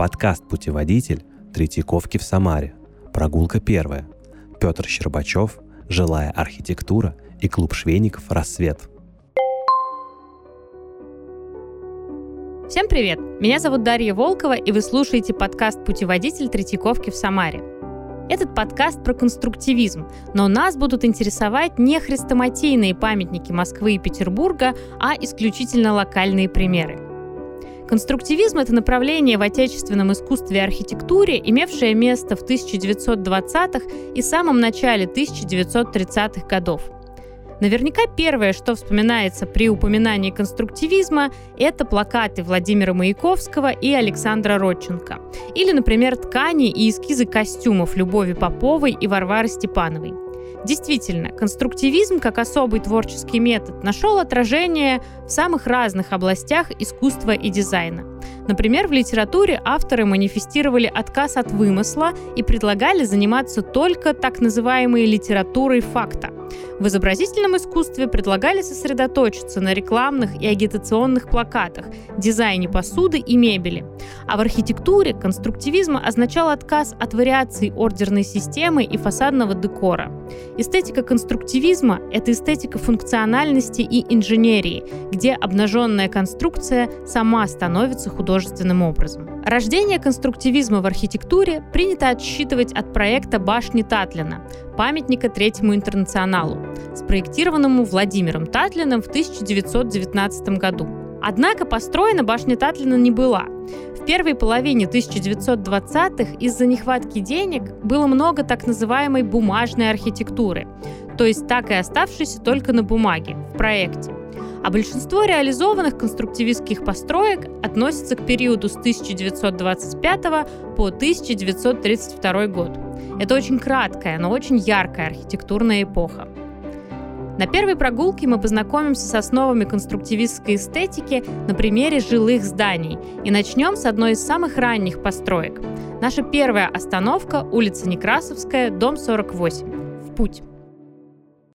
Подкаст «Путеводитель» Третьяковки в Самаре. Прогулка первая. Петр Щербачев, «Жилая архитектура» и клуб швейников «Рассвет». Всем привет! Меня зовут Дарья Волкова, и вы слушаете подкаст «Путеводитель Третьяковки в Самаре». Этот подкаст про конструктивизм, но нас будут интересовать не хрестоматийные памятники Москвы и Петербурга, а исключительно локальные примеры – Конструктивизм — это направление в отечественном искусстве и архитектуре, имевшее место в 1920-х и самом начале 1930-х годов. Наверняка первое, что вспоминается при упоминании конструктивизма, это плакаты Владимира Маяковского и Александра Родченко. Или, например, ткани и эскизы костюмов Любови Поповой и Варвары Степановой. Действительно, конструктивизм как особый творческий метод нашел отражение в самых разных областях искусства и дизайна. Например, в литературе авторы манифестировали отказ от вымысла и предлагали заниматься только так называемой литературой факта – в изобразительном искусстве предлагали сосредоточиться на рекламных и агитационных плакатах, дизайне посуды и мебели. А в архитектуре конструктивизм означал отказ от вариаций ордерной системы и фасадного декора. Эстетика конструктивизма – это эстетика функциональности и инженерии, где обнаженная конструкция сама становится художественным образом. Рождение конструктивизма в архитектуре принято отсчитывать от проекта башни Татлина, памятника Третьему интернационалу, спроектированному Владимиром Татлиным в 1919 году. Однако построена башня Татлина не была. В первой половине 1920-х из-за нехватки денег было много так называемой бумажной архитектуры, то есть так и оставшейся только на бумаге, в проекте. А большинство реализованных конструктивистских построек относятся к периоду с 1925 по 1932 год. Это очень краткая, но очень яркая архитектурная эпоха. На первой прогулке мы познакомимся с основами конструктивистской эстетики на примере жилых зданий и начнем с одной из самых ранних построек. Наша первая остановка – улица Некрасовская, дом 48. В путь.